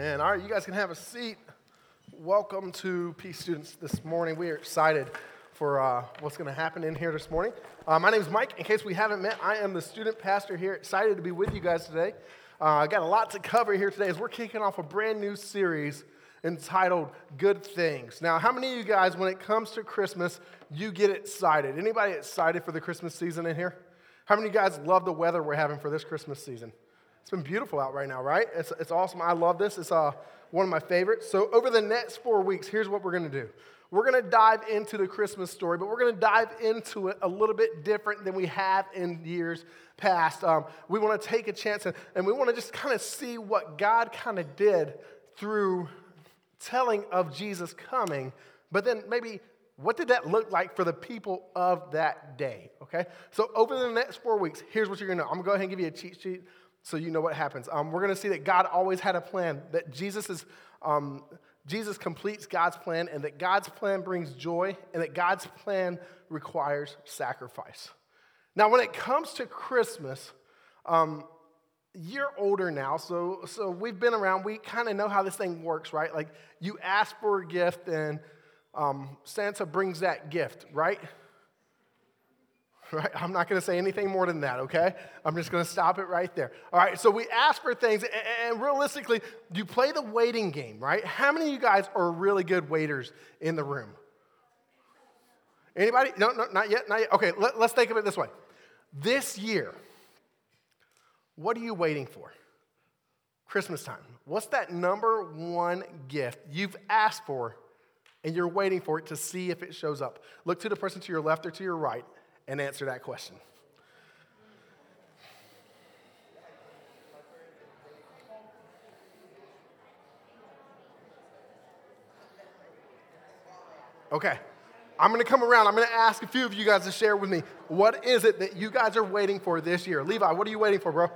Amen. All right, you guys can have a seat. Welcome to Peace Students this morning. We are excited for uh, what's going to happen in here this morning. Uh, my name is Mike. In case we haven't met, I am the student pastor here. Excited to be with you guys today. Uh, I got a lot to cover here today as we're kicking off a brand new series entitled Good Things. Now, how many of you guys, when it comes to Christmas, you get excited? Anybody excited for the Christmas season in here? How many of you guys love the weather we're having for this Christmas season? It's been beautiful out right now, right? It's, it's awesome. I love this. It's uh, one of my favorites. So, over the next four weeks, here's what we're going to do. We're going to dive into the Christmas story, but we're going to dive into it a little bit different than we have in years past. Um, we want to take a chance and, and we want to just kind of see what God kind of did through telling of Jesus coming, but then maybe what did that look like for the people of that day? Okay? So, over the next four weeks, here's what you're gonna know. I'm gonna go ahead and give you a cheat sheet so you know what happens. Um, we're gonna see that God always had a plan, that Jesus is. Um, Jesus completes God's plan, and that God's plan brings joy, and that God's plan requires sacrifice. Now, when it comes to Christmas, um, you're older now, so, so we've been around. We kind of know how this thing works, right? Like, you ask for a gift, and um, Santa brings that gift, right? Right? I'm not going to say anything more than that, okay? I'm just going to stop it right there. All right, so we ask for things, and, realistically, you play the waiting game, right? How many of you guys are really good waiters in the room? Anybody? No, no, not yet, not yet. Okay, let, let's think of it this way. This year, what are you waiting for? Christmas time. What's that number one gift you've asked for and you're waiting for it to see if it shows up? Look to the person to your left or to your right and answer that question. Okay. I'm going to come around. I'm going to ask a few of you guys to share with me what is it that you guys are waiting for this year? Levi, what are you waiting for, bro?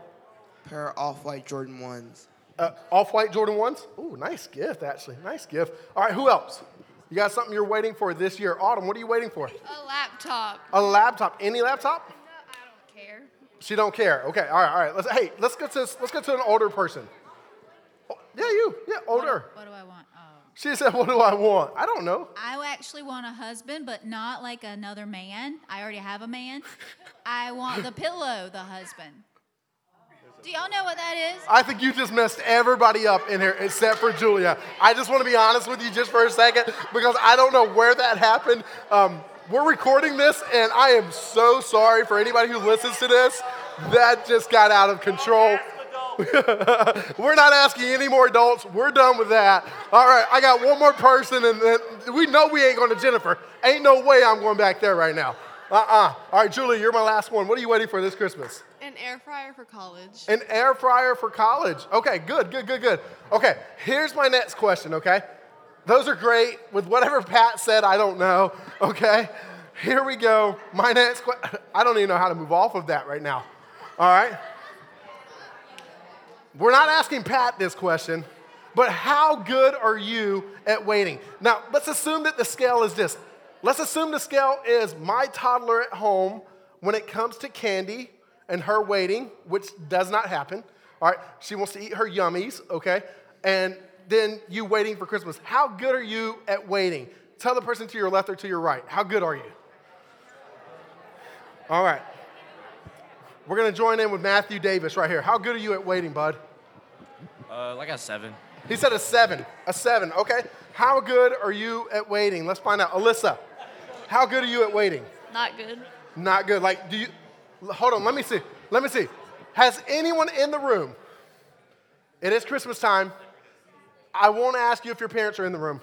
Pair of off-white Jordan ones. Uh, off-white Jordan ones? Ooh, nice gift, actually. Nice gift. All right, who else? You got something you're waiting for this year? Autumn, what are you waiting for? A laptop. A laptop. Any laptop? No, I don't care. She don't care. Okay. All right. All right. Let's. Hey, let's get to let's get to an older person. Oh, yeah, you. Yeah, older. What, what do I want? Oh. She said, "What do I want? I don't know." I actually want a husband, but not like another man. I already have a man. I want the pillow, the husband. Do y'all know what that is? I think you just messed everybody up in here except for Julia. I just want to be honest with you just for a second because I don't know where that happened. Um, we're recording this, and I am so sorry for anybody who listens to this. That just got out of control. We're not asking any more adults. We're done with that. All right, I got one more person, and then we know we ain't going to Jennifer. Ain't no way I'm going back there right now. Uh uh All right, Julie, you're my last one. What are you waiting for this Christmas? An air fryer for college. An air fryer for college. Okay, good, good, good, good. Okay, here's my next question, okay? Those are great. With whatever Pat said, I don't know, okay? Here we go. My next question. I don't even know how to move off of that right now. All right? We're not asking Pat this question, but how good are you at waiting? Now, let's assume that the scale is this. Let's assume the scale is my toddler at home when it comes to candy and her waiting, which does not happen. All right, she wants to eat her yummies, okay? And then you waiting for Christmas. How good are you at waiting? Tell the person to your left or to your right. How good are you? All right. We're going to join in with Matthew Davis right here. How good are you at waiting, bud? Uh, like a seven. He said a seven. A seven, okay. How good are you at waiting? Let's find out. Alyssa, how good are you at waiting? Not good. Not good. Like, do you, hold on, let me see. Let me see. Has anyone in the room, it is Christmas time. I won't ask you if your parents are in the room.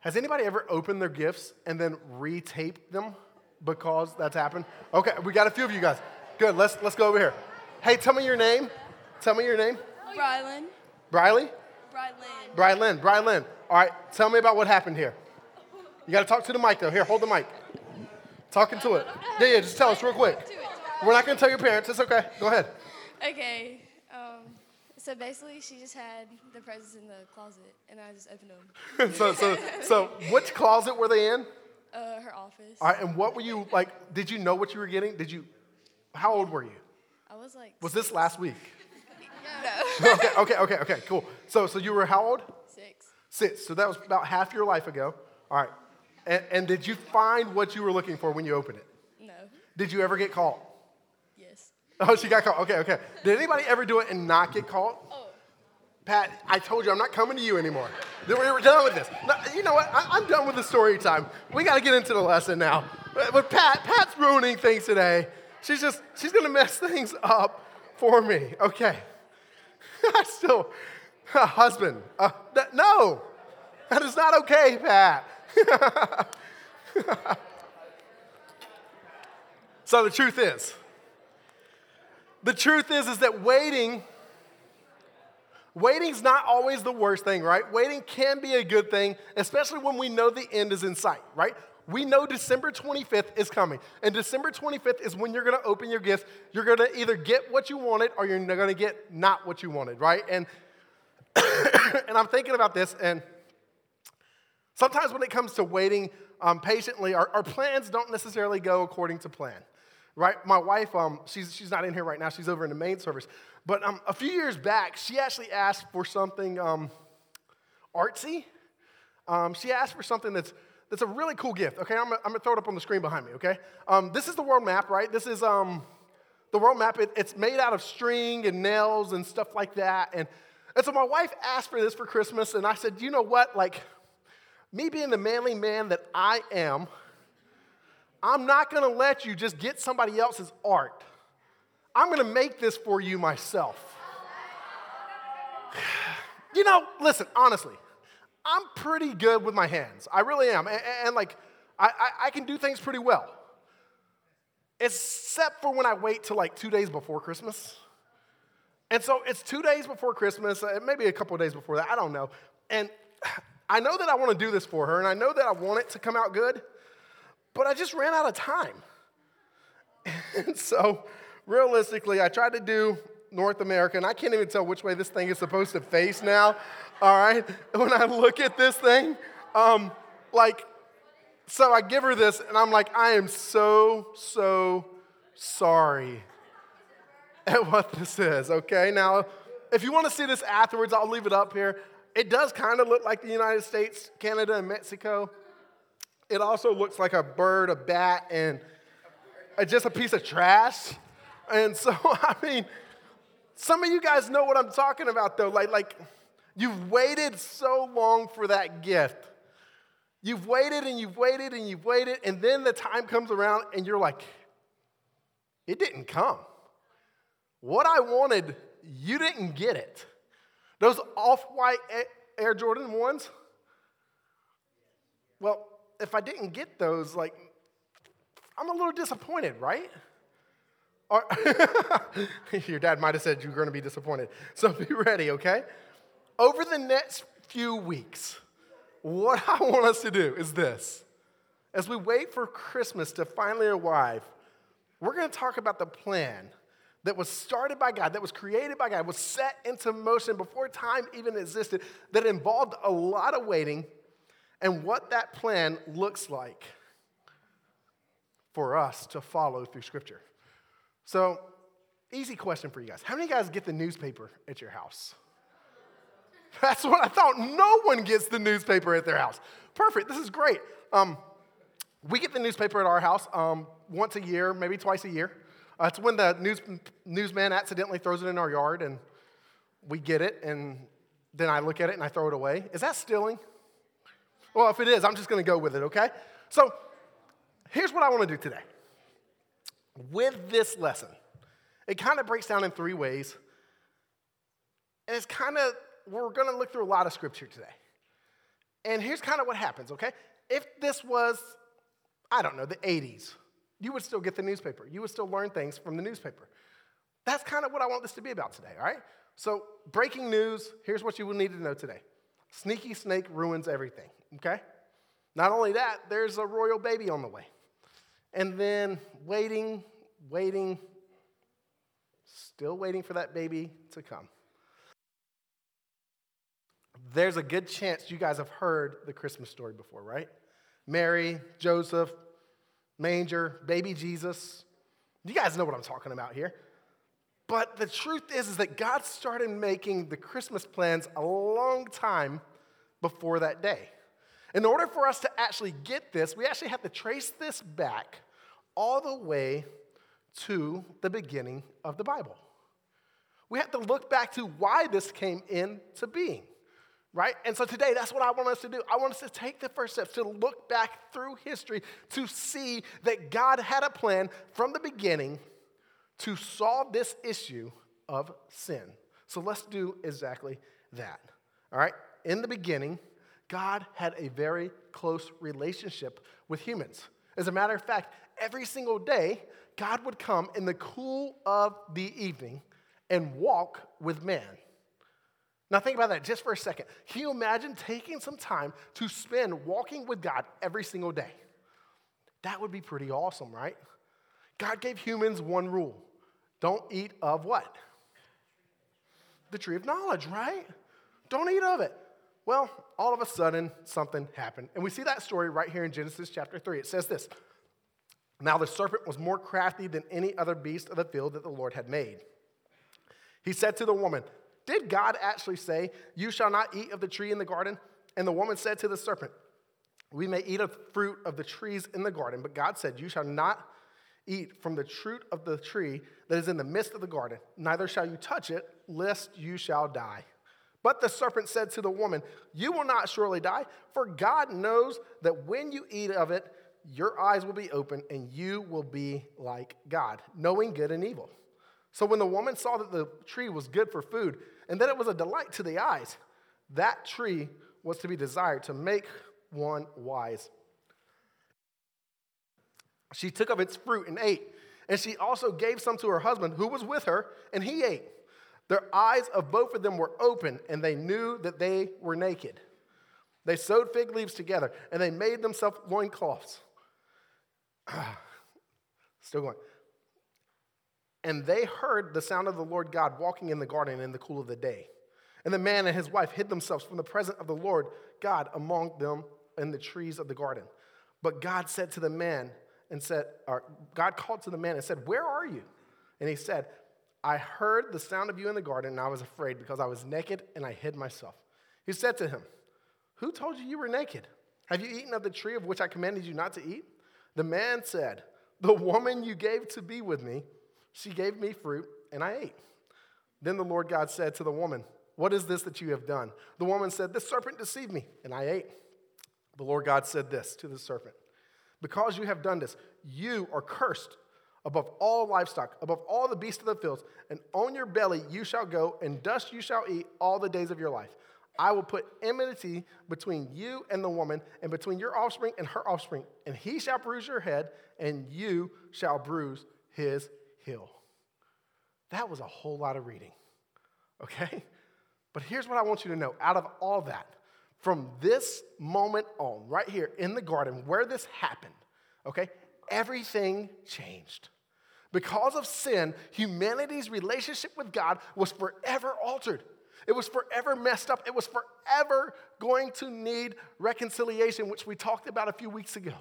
Has anybody ever opened their gifts and then retaped them because that's happened? Okay, we got a few of you guys. Good, let's, let's go over here. Hey, tell me your name. Tell me your name. Brylan. Briley? Brylin. Brylin. Brilyn. All right, tell me about what happened here. You got to talk to the mic though. Here, hold the mic. Talking to it. Yeah, yeah, just tell us real quick. We're not going to tell your parents. It's okay. Go ahead. Okay. Um, so basically, she just had the presents in the closet, and I just opened them. so, so, so, which closet were they in? Uh, her office. All right, and what were you like? Did you know what you were getting? Did you? How old were you? I was like. Was this last week? No. okay, okay, okay, okay, cool. So, so you were how old? Six. Six. So that was about half your life ago. All right. And, and did you find what you were looking for when you opened it? No. Did you ever get caught? Oh, she got caught. Okay, okay. Did anybody ever do it and not get caught? Oh. Pat, I told you I'm not coming to you anymore. We We're done with this. No, you know what? I, am done with the story time. We got to get into the lesson now. But, but Pat, Pat's ruining things today. She's just, she's going to mess things up for me. Okay. I still, uh, husband. Uh, th- no, that is not okay, Pat. so the truth is, the truth is, is that waiting Waiting's not always the worst thing, right? Waiting can be a good thing, especially when we know the end is in sight, right? We know December 25th is coming. And December 25th is when you're going to open your gifts. You're going to either get what you wanted or you're going to get not what you wanted, right? And and I'm thinking about this and sometimes when it comes to waiting um, patiently, our, our plans don't necessarily go according to plan right? My wife, um, she's, she's not in here right now. She's over in the main service. But um, a few years back, she actually asked for something um, artsy. Um, she asked for something that's, that's a really cool gift. Okay, I'm, I'm to throw it up on the screen behind me, okay? Um, this is the world map, right? This is um, the world map. It, it's made out of string and nails and stuff like that. And, and so my wife asked for this for Christmas, and I said, you know what? Like, me being the manly man that I am, I'm not going to let you just get somebody else's art. I'm going to make this for you myself. You know, listen, honestly, I'm pretty good with my hands. I really am. And, and like, I, I, I can do things pretty well. Except for when I wait till like two days before Christmas. And so it's two days before Christmas, uh, maybe a couple days before that, I don't know. And I know that I want to do this for her, and I know that I want it to come out good, but I just ran out of time. And so realistically, I tried to do North America, and I can't even tell which way this thing is supposed to face now. All right, when I look at this thing, um, like, so I give her this, and I'm like, I am so, so sorry at what this is, okay? Now, if you want to see this afterwards, I'll leave it up here. It does kind of look like the United States, Canada, and Mexico. It also looks like a bird, a bat, and just a piece of trash. And so, I mean, some of you guys know what I'm talking about, though. Like, like you've waited so long for that gift. You've waited and you've waited and you've waited, and then the time comes around and you're like, it didn't come. What I wanted, you didn't get it. Those off white Air Jordan ones, well, if I didn't get those, like, I'm a little disappointed, right? Or, your dad might have said you're going to be disappointed. So be ready, okay? Over the next few weeks, what I want us to do is this. As we wait for Christmas to finally arrive, we're going to talk about the plan that was started by God, that was created by God, was set into motion before time even existed, that involved a lot of waiting, and what that plan looks like for us to follow through Scripture. So, easy question for you guys. How many guys get the newspaper at your house? That's what I thought. No one gets the newspaper at their house. Perfect. This is great. Um, we get the newspaper at our house um, once a year, maybe twice a year. Uh, it's when the news, newsman accidentally throws it in our yard and we get it, and then I look at it and I throw it away. Is that stealing? Well, if it is, I'm just going to go with it, okay? So here's what I want to do today. With this lesson, it kind of breaks down in three ways. And it's kind of, we're going to look through a lot of scripture today. And here's kind of what happens, okay? If this was, I don't know, the 80s, you would still get the newspaper. You would still learn things from the newspaper. That's kind of what I want this to be about today, all right? So, breaking news, here's what you will need to know today Sneaky Snake ruins everything, okay? Not only that, there's a royal baby on the way. And then waiting, waiting, still waiting for that baby to come. There's a good chance you guys have heard the Christmas story before, right? Mary, Joseph, manger, baby Jesus. You guys know what I'm talking about here. But the truth is, is that God started making the Christmas plans a long time before that day. In order for us to actually get this, we actually have to trace this back all the way to the beginning of the Bible. We have to look back to why this came into being, right? And so today, that's what I want us to do. I want us to take the first steps to look back through history to see that God had a plan from the beginning to solve this issue of sin. So let's do exactly that. All right? In the beginning, God had a very close relationship with humans. As a matter of fact, every single day, God would come in the cool of the evening and walk with man. Now, think about that just for a second. Can you imagine taking some time to spend walking with God every single day? That would be pretty awesome, right? God gave humans one rule don't eat of what? The tree of knowledge, right? Don't eat of it. Well, all of a sudden, something happened. And we see that story right here in Genesis chapter 3. It says this Now the serpent was more crafty than any other beast of the field that the Lord had made. He said to the woman, Did God actually say, You shall not eat of the tree in the garden? And the woman said to the serpent, We may eat of fruit of the trees in the garden, but God said, You shall not eat from the fruit of the tree that is in the midst of the garden, neither shall you touch it, lest you shall die. But the serpent said to the woman, You will not surely die, for God knows that when you eat of it, your eyes will be open and you will be like God, knowing good and evil. So when the woman saw that the tree was good for food and that it was a delight to the eyes, that tree was to be desired to make one wise. She took of its fruit and ate. And she also gave some to her husband who was with her, and he ate. Their eyes of both of them were open, and they knew that they were naked. They sewed fig leaves together, and they made themselves loincloths. Still going. And they heard the sound of the Lord God walking in the garden in the cool of the day. And the man and his wife hid themselves from the presence of the Lord God among them in the trees of the garden. But God said to the man, and said, or God called to the man and said, Where are you? And he said, I heard the sound of you in the garden, and I was afraid because I was naked and I hid myself. He said to him, Who told you you were naked? Have you eaten of the tree of which I commanded you not to eat? The man said, The woman you gave to be with me, she gave me fruit, and I ate. Then the Lord God said to the woman, What is this that you have done? The woman said, The serpent deceived me, and I ate. The Lord God said this to the serpent because you have done this, you are cursed above all livestock, above all the beasts of the fields, and on your belly you shall go, and dust you shall eat all the days of your life. I will put enmity between you and the woman, and between your offspring and her offspring, and he shall bruise your head, and you shall bruise his heel. That was a whole lot of reading, okay? But here's what I want you to know out of all that, from this moment on, right here in the garden where this happened, okay, everything changed. Because of sin, humanity's relationship with God was forever altered. It was forever messed up. It was forever going to need reconciliation, which we talked about a few weeks ago.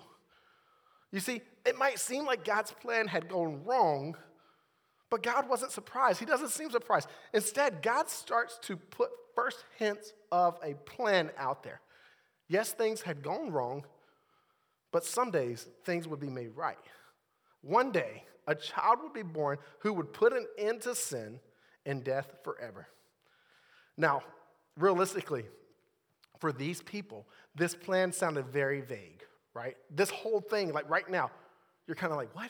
You see, it might seem like God's plan had gone wrong, but God wasn't surprised. He doesn't seem surprised. Instead, God starts to put first hints of a plan out there. Yes, things had gone wrong, but some days things would be made right. One day, a child would be born who would put an end to sin and death forever. Now, realistically, for these people, this plan sounded very vague, right? This whole thing, like right now, you're kind of like, what?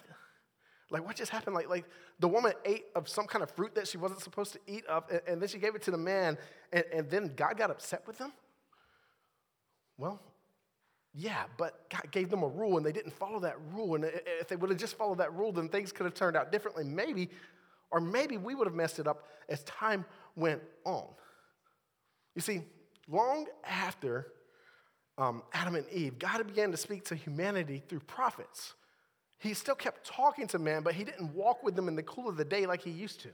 Like, what just happened? Like, like the woman ate of some kind of fruit that she wasn't supposed to eat of, and, and then she gave it to the man, and, and then God got upset with them? Well, yeah, but God gave them a rule, and they didn't follow that rule. And if they would have just followed that rule, then things could have turned out differently, maybe, or maybe we would have messed it up as time went on. You see, long after um, Adam and Eve, God began to speak to humanity through prophets. He still kept talking to man, but he didn't walk with them in the cool of the day like he used to.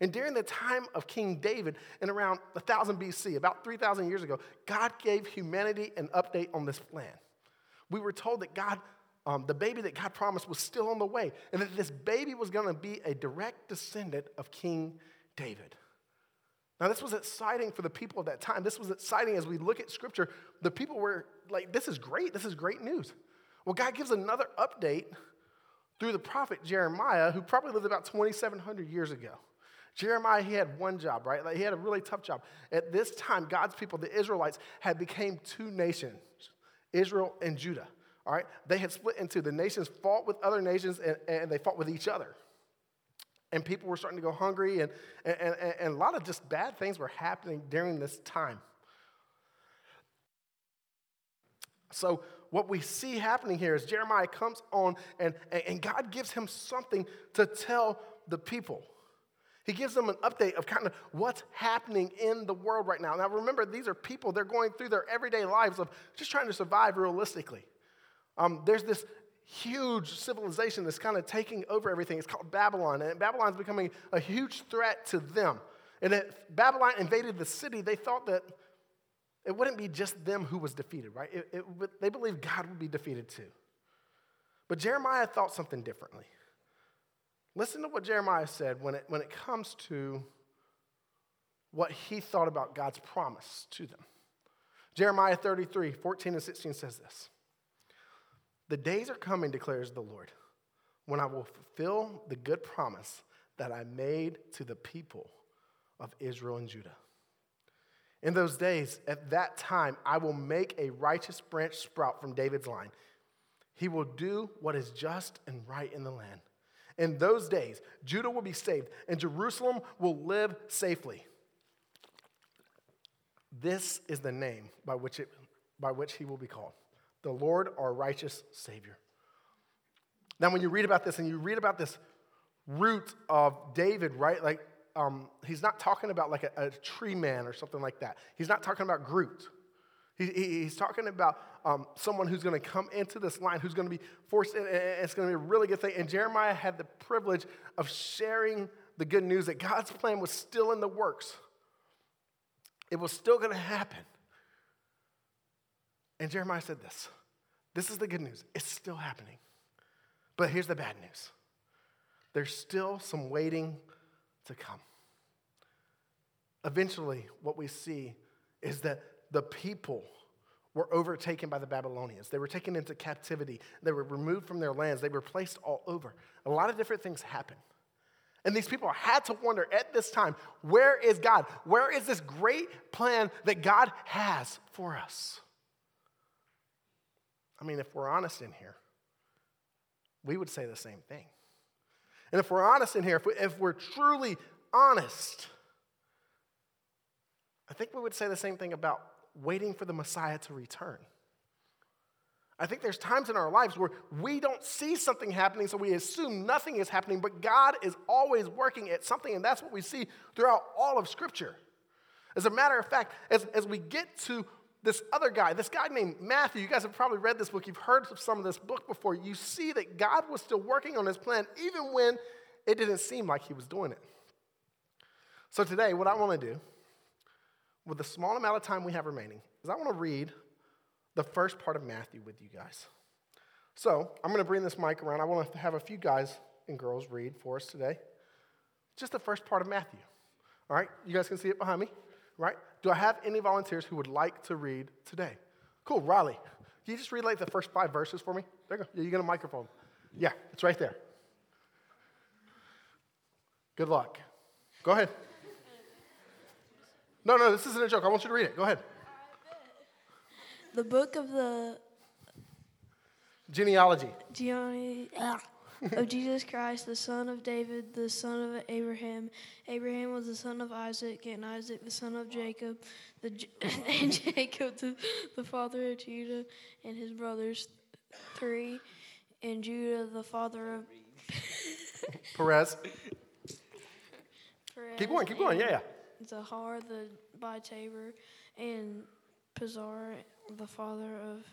And during the time of King David, in around 1000 BC, about 3,000 years ago, God gave humanity an update on this plan. We were told that God um, the baby that God promised was still on the way, and that this baby was going to be a direct descendant of King David. Now, this was exciting for the people of that time. This was exciting as we look at scripture. The people were like, this is great. This is great news. Well, God gives another update through the prophet Jeremiah, who probably lived about 2,700 years ago. Jeremiah, he had one job, right? Like he had a really tough job. At this time, God's people, the Israelites, had become two nations, Israel and Judah. All right? They had split into the nations fought with other nations and, and they fought with each other. And people were starting to go hungry, and, and, and, and a lot of just bad things were happening during this time. So, what we see happening here is Jeremiah comes on, and, and God gives him something to tell the people. He gives them an update of kind of what's happening in the world right now. Now, remember, these are people, they're going through their everyday lives of just trying to survive realistically. Um, there's this huge civilization that's kind of taking over everything. It's called Babylon, and Babylon's becoming a huge threat to them. And if Babylon invaded the city, they thought that it wouldn't be just them who was defeated, right? It, it, they believed God would be defeated too. But Jeremiah thought something differently. Listen to what Jeremiah said when it, when it comes to what he thought about God's promise to them. Jeremiah 33, 14 and 16 says this The days are coming, declares the Lord, when I will fulfill the good promise that I made to the people of Israel and Judah. In those days, at that time, I will make a righteous branch sprout from David's line. He will do what is just and right in the land. In those days, Judah will be saved, and Jerusalem will live safely. This is the name by which, it, by which he will be called the Lord, our righteous Savior. Now, when you read about this and you read about this root of David, right? Like, um, he's not talking about like a, a, tree man or something like that. He's not talking about Groot. He, he, he's talking about um, someone who's going to come into this line, who's going to be forced in, and it's going to be a really good thing. And Jeremiah had the privilege of sharing the good news that God's plan was still in the works. It was still going to happen. And Jeremiah said this this is the good news. It's still happening. But here's the bad news there's still some waiting to come. Eventually, what we see is that the people were overtaken by the Babylonians. They were taken into captivity. They were removed from their lands. They were placed all over. A lot of different things happened. And these people had to wonder at this time where is God? Where is this great plan that God has for us? I mean, if we're honest in here, we would say the same thing. And if we're honest in here, if, we, if we're truly honest, I think we would say the same thing about waiting for the Messiah to return. I think there's times in our lives where we don't see something happening, so we assume nothing is happening, but God is always working at something, and that's what we see throughout all of Scripture. As a matter of fact, as, as we get to this other guy, this guy named Matthew, you guys have probably read this book, you've heard of some of this book before. You see that God was still working on his plan, even when it didn't seem like he was doing it. So today, what I want to do, with the small amount of time we have remaining, is I want to read the first part of Matthew with you guys. So I'm going to bring this mic around. I want to have a few guys and girls read for us today. Just the first part of Matthew. All right, you guys can see it behind me, right? Do I have any volunteers who would like to read today? Cool, Riley. Can you just read like the first five verses for me? There you go. Yeah, you get a microphone. Yeah, it's right there. Good luck. Go ahead. No, no, this isn't a joke. I want you to read it. Go ahead. The book of the Genealogy. genealogy ah. Of Jesus Christ, the son of David, the son of Abraham. Abraham was the son of Isaac, and Isaac the son of Jacob, the, and Jacob the, the father of Judah and his brothers three, and Judah the father of Perez. Perez. Keep going, keep going. Yeah, yeah. Zahar the by Tabor, and Pazar the father of.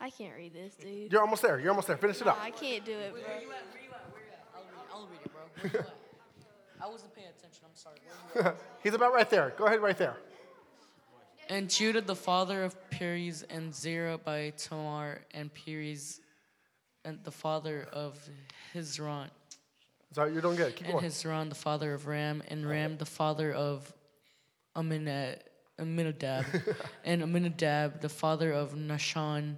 I can't read this, dude. You're almost there. You're almost there. Finish it up. I can't do it, bro. Where you at? Where you at? Where you at? I'll read, I'll read it, bro. Where you at? I wasn't paying attention. I'm sorry. Where you? He's about right there. Go ahead, right there. And Judah, the father of Perez, and Zerah by Tamar, and Perez and the father of Hezron, So you're doing good. Keep and going. Hezron the father of Ram, and Ram the father of Aminad, Aminadab, and Aminadab the father of Nashon,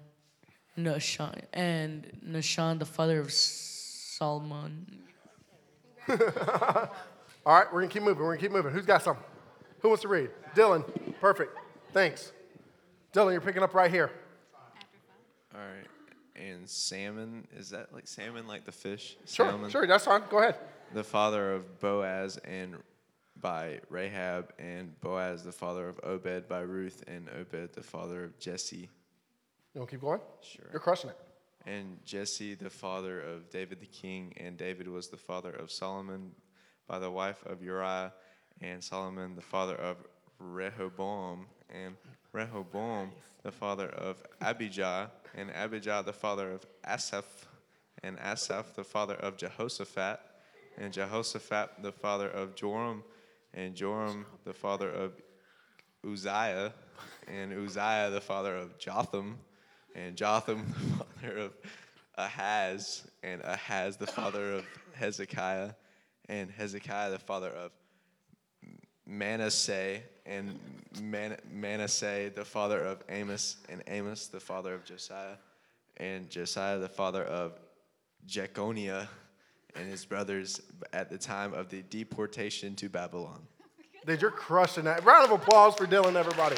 Nashon, and Nashan, the father of Solomon. All right, we're gonna keep moving. We're gonna keep moving. Who's got some? Who wants to read? Dylan. Perfect. Thanks. Dylan, you're picking up right here. All right. And salmon, is that like salmon, like the fish? Sure, salmon? sure, that's fine. Go ahead. The father of Boaz and by Rahab, and Boaz the father of Obed by Ruth, and Obed the father of Jesse. You want to keep going? Sure. You're crushing it. And Jesse the father of David the king, and David was the father of Solomon by the wife of Uriah, and Solomon the father of Rehoboam, and Rehoboam the father of Abijah, and Abijah the father of Asaph, and Asaph the father of Jehoshaphat, and Jehoshaphat the father of Joram, and Joram the father of Uzziah, and Uzziah the father of Jotham, and Jotham the father of Ahaz, and Ahaz the father of Hezekiah, and Hezekiah the father of Manasseh, and Man- Manasseh the father of Amos, and Amos the father of Josiah, and Josiah the father of Jeconiah, and his brothers at the time of the deportation to Babylon. Dude, you're crushing that. Round of applause for Dylan, everybody.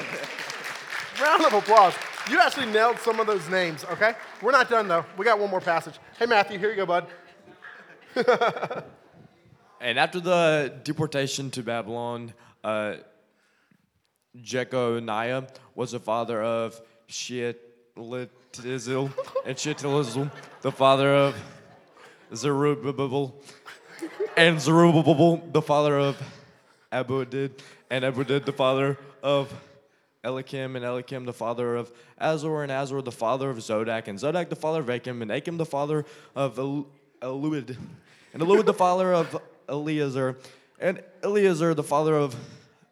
Round of applause. You actually nailed some of those names, okay? We're not done though. We got one more passage. Hey, Matthew, here you go, bud. And after the deportation to Babylon, uh, Jeconiah was the father of Shealtiel, and Shealtiel, the father of Zerubbabel, and Zerubbabel, the father of Abudid, and Abudid, the father of Elikim, and Elikim, the father of Azor, and Azor, the father of Zodak, and Zodak, the father of Achim, and Achim, the father of El- Eluid, and Eluid, the father of Eleazar, and Eleazar, the father of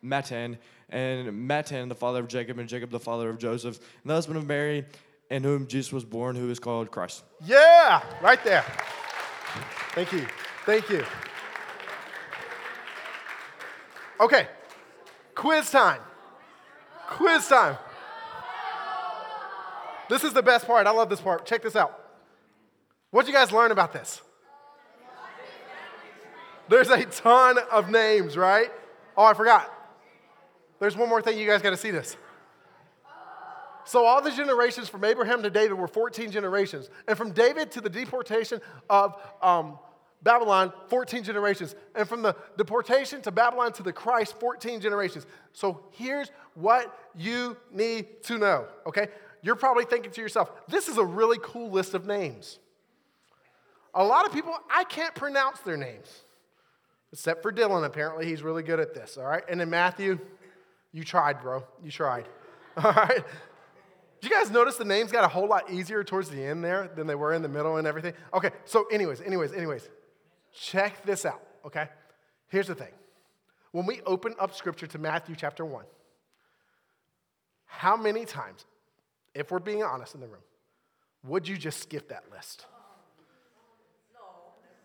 Matan, and Matan, the father of Jacob, and Jacob, the father of Joseph, and the husband of Mary, in whom Jesus was born, who is called Christ. Yeah, right there. Thank you. Thank you. Okay, quiz time. Quiz time. This is the best part. I love this part. Check this out. What'd you guys learn about this? There's a ton of names, right? Oh, I forgot. There's one more thing. You guys got to see this. So, all the generations from Abraham to David were 14 generations. And from David to the deportation of um, Babylon, 14 generations. And from the deportation to Babylon to the Christ, 14 generations. So, here's what you need to know, okay? You're probably thinking to yourself, this is a really cool list of names. A lot of people, I can't pronounce their names, except for Dylan. Apparently, he's really good at this, all right? And then Matthew, you tried, bro. You tried, all right? Did you guys notice the names got a whole lot easier towards the end there than they were in the middle and everything? Okay, so, anyways, anyways, anyways, check this out, okay? Here's the thing. When we open up scripture to Matthew chapter 1, how many times, if we're being honest in the room, would you just skip that list?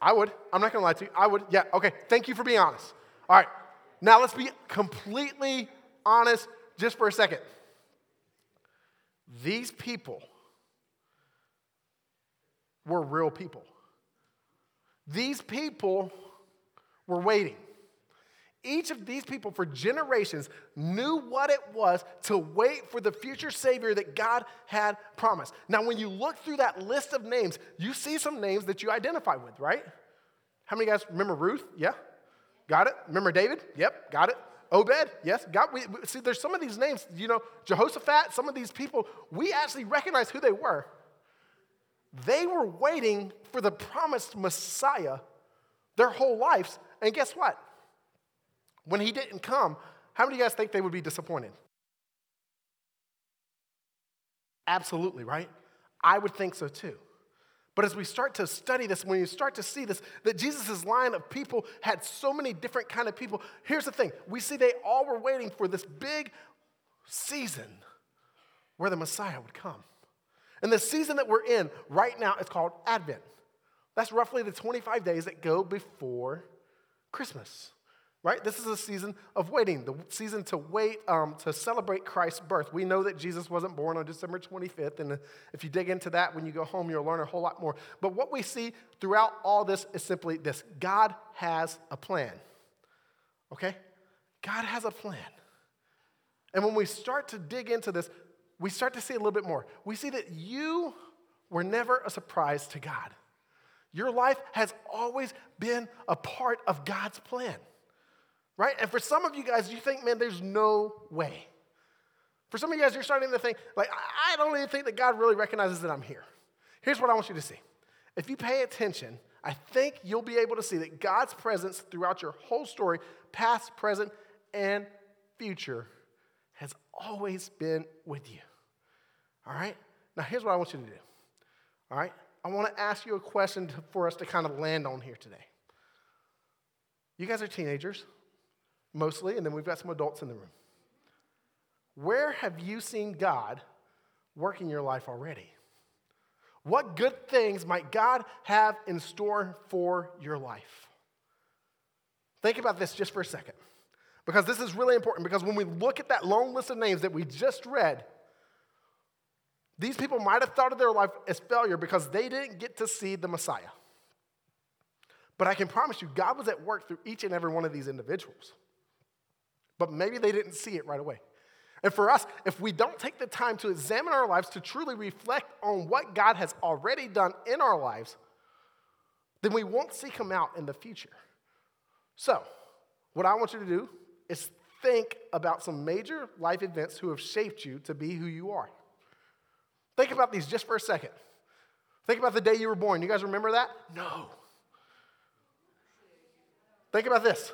I would. I'm not gonna lie to you. I would. Yeah, okay. Thank you for being honest. All right. Now let's be completely honest just for a second. These people were real people. These people were waiting. Each of these people, for generations, knew what it was to wait for the future Savior that God had promised. Now, when you look through that list of names, you see some names that you identify with, right? How many guys remember Ruth? Yeah? Got it? Remember David? Yep, got it. Obed? Yes, got we, see there's some of these names, you know, Jehoshaphat, some of these people, we actually recognize who they were. They were waiting for the promised Messiah their whole lives. And guess what? When he didn't come, how many of you guys think they would be disappointed? Absolutely, right? I would think so too. But as we start to study this, when you start to see this, that Jesus' line of people had so many different kind of people. Here's the thing: we see they all were waiting for this big season where the Messiah would come. And the season that we're in right now is called Advent. That's roughly the 25 days that go before Christmas, right? This is a season of waiting, the season to wait um, to celebrate Christ's birth. We know that Jesus wasn't born on December 25th, and if you dig into that when you go home, you'll learn a whole lot more. But what we see throughout all this is simply this God has a plan, okay? God has a plan. And when we start to dig into this, we start to see a little bit more. We see that you were never a surprise to God. Your life has always been a part of God's plan, right? And for some of you guys, you think, man, there's no way. For some of you guys, you're starting to think, like, I don't even think that God really recognizes that I'm here. Here's what I want you to see. If you pay attention, I think you'll be able to see that God's presence throughout your whole story, past, present, and future, has always been with you. All right? Now, here's what I want you to do. All right? I want to ask you a question to, for us to kind of land on here today. You guys are teenagers, mostly, and then we've got some adults in the room. Where have you seen God work in your life already? What good things might God have in store for your life? Think about this just for a second, because this is really important. Because when we look at that long list of names that we just read, these people might have thought of their life as failure because they didn't get to see the Messiah. But I can promise you, God was at work through each and every one of these individuals. But maybe they didn't see it right away. And for us, if we don't take the time to examine our lives to truly reflect on what God has already done in our lives, then we won't seek Him out in the future. So, what I want you to do is think about some major life events who have shaped you to be who you are. Think about these just for a second. Think about the day you were born. You guys remember that? No. Think about this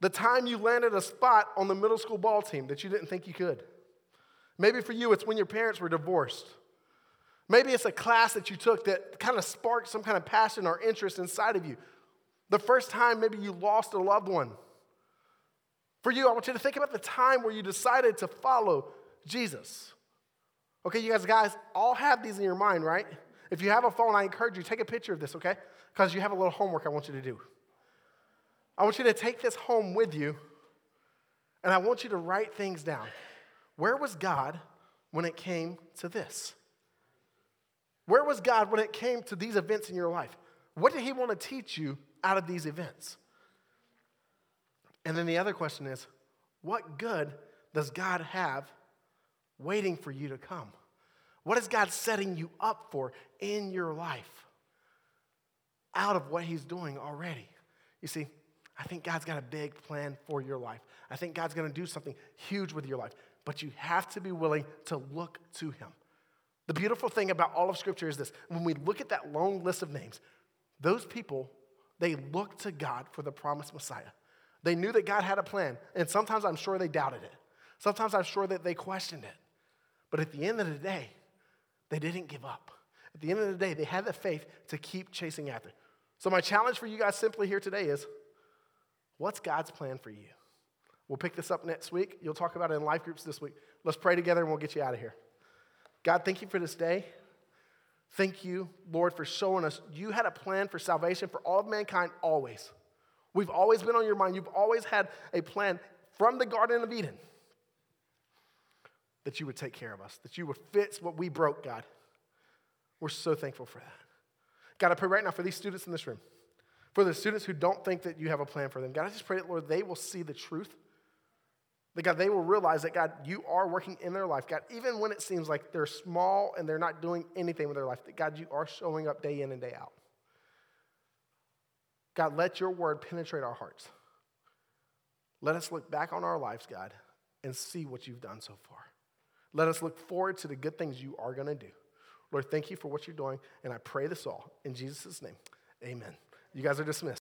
the time you landed a spot on the middle school ball team that you didn't think you could. Maybe for you, it's when your parents were divorced. Maybe it's a class that you took that kind of sparked some kind of passion or interest inside of you. The first time maybe you lost a loved one. For you, I want you to think about the time where you decided to follow Jesus. Okay, you guys, guys, all have these in your mind, right? If you have a phone, I encourage you, take a picture of this, okay? Because you have a little homework I want you to do. I want you to take this home with you, and I want you to write things down. Where was God when it came to this? Where was God when it came to these events in your life? What did He want to teach you out of these events? And then the other question is what good does God have waiting for you to come? What is God setting you up for in your life out of what He's doing already? You see, I think God's got a big plan for your life. I think God's going to do something huge with your life, but you have to be willing to look to Him. The beautiful thing about all of Scripture is this when we look at that long list of names, those people, they looked to God for the promised Messiah. They knew that God had a plan, and sometimes I'm sure they doubted it. Sometimes I'm sure that they questioned it. But at the end of the day, they didn't give up. At the end of the day, they had the faith to keep chasing after. So, my challenge for you guys simply here today is what's God's plan for you? We'll pick this up next week. You'll talk about it in life groups this week. Let's pray together and we'll get you out of here. God, thank you for this day. Thank you, Lord, for showing us you had a plan for salvation for all of mankind always. We've always been on your mind. You've always had a plan from the Garden of Eden that you would take care of us, that you would fix what we broke, God. We're so thankful for that. God, I pray right now for these students in this room, for the students who don't think that you have a plan for them. God, I just pray that, Lord, they will see the truth. That, God, they will realize that, God, you are working in their life. God, even when it seems like they're small and they're not doing anything with their life, that, God, you are showing up day in and day out. God, let your word penetrate our hearts. Let us look back on our lives, God, and see what you've done so far. Let us look forward to the good things you are going to do. Lord, thank you for what you're doing, and I pray this all in Jesus' name. Amen. You guys are dismissed.